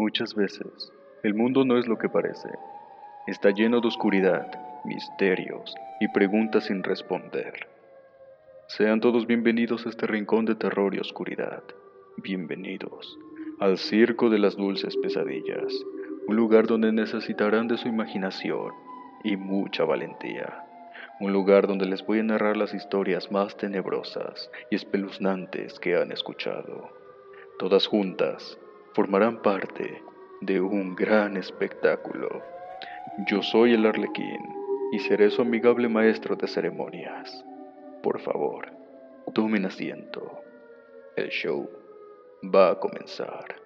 Muchas veces, el mundo no es lo que parece. Está lleno de oscuridad, misterios y preguntas sin responder. Sean todos bienvenidos a este rincón de terror y oscuridad. Bienvenidos al Circo de las Dulces Pesadillas, un lugar donde necesitarán de su imaginación y mucha valentía. Un lugar donde les voy a narrar las historias más tenebrosas y espeluznantes que han escuchado. Todas juntas formarán parte de un gran espectáculo. Yo soy el arlequín y seré su amigable maestro de ceremonias. Por favor, tomen asiento. El show va a comenzar.